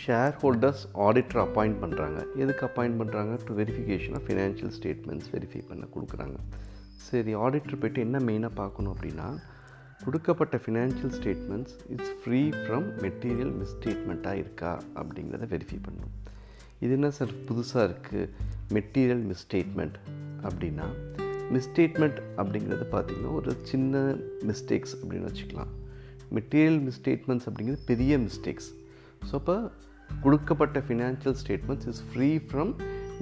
Share holders auditor appoint பண்ணுறாங்க எதுக்கு appoint பண்ணுறாங்க to verification of financial statements verify பண்ண கொடுக்குறாங்க. சரி ஆடிட்டர் போய்ட்டு என்ன மெயினாக பார்க்கணும் அப்படின்னா கொடுக்கப்பட்ட financial statements it's free from material மிஸ்டேட்மெண்ட்டாக இருக்கா அப்படிங்கிறத வெரிஃபை பண்ணணும். இது என்ன சார் புதுசாக இருக்குது மெட்டீரியல் மிஸ்டேட்மெண்ட் அப்படின்னா மிஸ்டேட்மெண்ட் அப்படிங்கிறது பார்த்திங்கன்னா ஒரு சின்ன மிஸ்டேக்ஸ் அப்படின்னு வச்சுக்கலாம். மெட்டீரியல் மிஸ்டேட்மெண்ட்ஸ் அப்படிங்கிறது பெரிய மிஸ்டேக்ஸ் ஸோ அப்போ கொடுக்கப்பட்ட financial statements is free from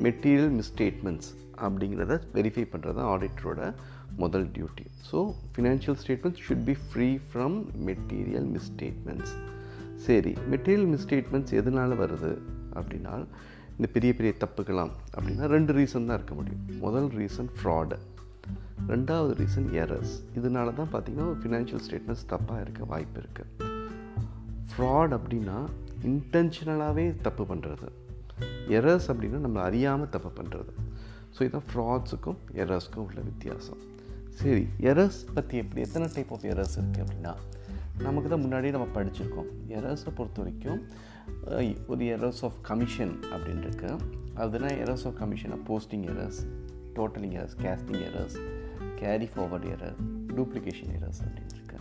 material misstatements அப்படிங்கிறத வெரிஃபை பண்ணுறது தான் ஆடிட்டரோட முதல் duty so financial statements should be free from material misstatements சரி மெட்டீரியல் மிஸ்டேட்மெண்ட்ஸ் எதனால் வருது அப்படின்னா இந்த பெரிய பெரிய தப்புக்கலாம் அப்படின்னா ரெண்டு ரீசன் தான் இருக்க முடியும். முதல் ரீசன் ஃப்ராடு ரெண்டாவது ரீசன் எரர்ஸ் இதனால தான் பார்த்திங்கன்னா ஃபினான்ஷியல் ஸ்டேட்மெண்ட்ஸ் தப்பாக இருக்க வாய்ப்பு இருக்குது ஃப்ராட் அப்படின்னா இன்டென்ஷனலாகவே தப்பு பண்ணுறது எரர்ஸ் அப்படின்னா நம்ம அறியாமல் தப்பு பண்ணுறது ஸோ இதுதான் ஃப்ராட்ஸுக்கும் எரர்ஸ்க்கும் உள்ள வித்தியாசம். சரி எரர்ஸ் பற்றி எப்படி எத்தனை டைப் ஆஃப் எரர்ஸ் இருக்குது அப்படின்னா நமக்கு தான் முன்னாடியே நம்ம படிச்சிருக்கோம். எரர்ஸை பொறுத்த வரைக்கும் ஒரு எரர்ஸ் ஆஃப் கமிஷன் அப்படின்னு இருக்கு. அதுனா errors of கமிஷனாக posting errors totalling errors casting errors carry forward error duplication errors அப்படின்னு இருக்கு.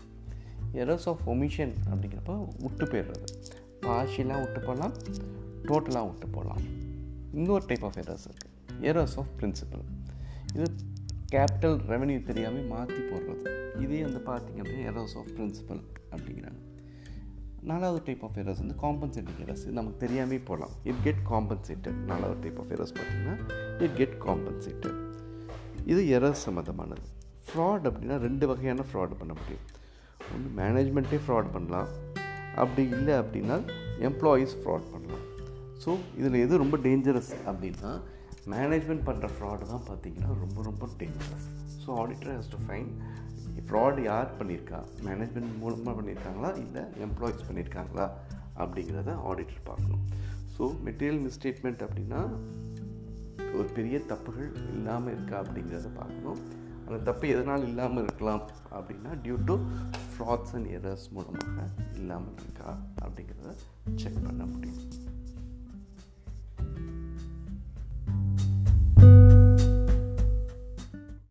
எரர்ஸ் ஆஃப் ஒமிஷன் அப்படிங்கிறப்ப விட்டு போயிடுறது. பார்ஷியலாக விட்டு போகலாம் டோட்டலாக விட்டு போகலாம் இன்னொரு டைப் ஆஃப் எரர்ஸ் இருக்குது எரர்ஸ் ஆஃப் பிரின்சிபல் இது கேபிட்டல் ரெவன்யூ தெரியாமல் மாற்றி போடுறது. இதே வந்து பார்த்திங்க அப்படின்னா எரர்ஸ் ஆஃப் பிரின்சிபல் அப்படிங்கிறாங்க. நாலாவது டைப் ஆஃப் எரர்ஸ் வந்து காம்பன்சேட்டிங் எரர்ஸ் இது நமக்கு தெரியாமல் போகலாம் இட் கெட் காம்பன்சேட்டட் நாலாவது டைப் ஆஃப் எரர்ஸ் பார்த்திங்கன்னா இட் கெட் காம்பன்சேட்டட் இது எரர்ஸ் சம்மந்தமானது ஃப்ராட் அப்படின்னா ரெண்டு வகையான ஃப்ராட் பண்ண முடியும். ஒன்று மேனேஜ்மெண்ட்டே ஃப்ராட் பண்ணலாம். அப்படி இல்லை அப்படின்னா எம்ப்ளாயீஸ் ஃப்ராட் பண்ணலாம். ஸோ இதில் எது ரொம்ப டேஞ்சரஸ் அப்படின்னா மேனேஜ்மெண்ட் பண்ணுற ஃப்ராடு தான் பார்த்திங்கன்னா ரொம்ப ரொம்ப dangerous so auditor has to find fraud யார் பண்ணியிருக்கா? மேனேஜ்மெண்ட் மூலமாக பண்ணியிருக்காங்களா? இல்லை எம்ப்ளாயீஸ் பண்ணியிருக்காங்களா? அப்படிங்கிறத ஆடிட்டர் பார்க்கணும். ஸோ மெட்டீரியல் மிஸ்டேட்மெண்ட் அப்படின்னா ஒரு பெரிய தப்புகள் இல்லாமல் இருக்கா அப்படிங்கிறத பார்க்கணும். அந்த தப்பு எதனால் இல்லாமல் இருக்கலாம் அப்படின்னா due to frauds and errors மூலமாக இல்லாமல் இருக்கா அப்படிங்கிறத செக் பண்ண முடியும்.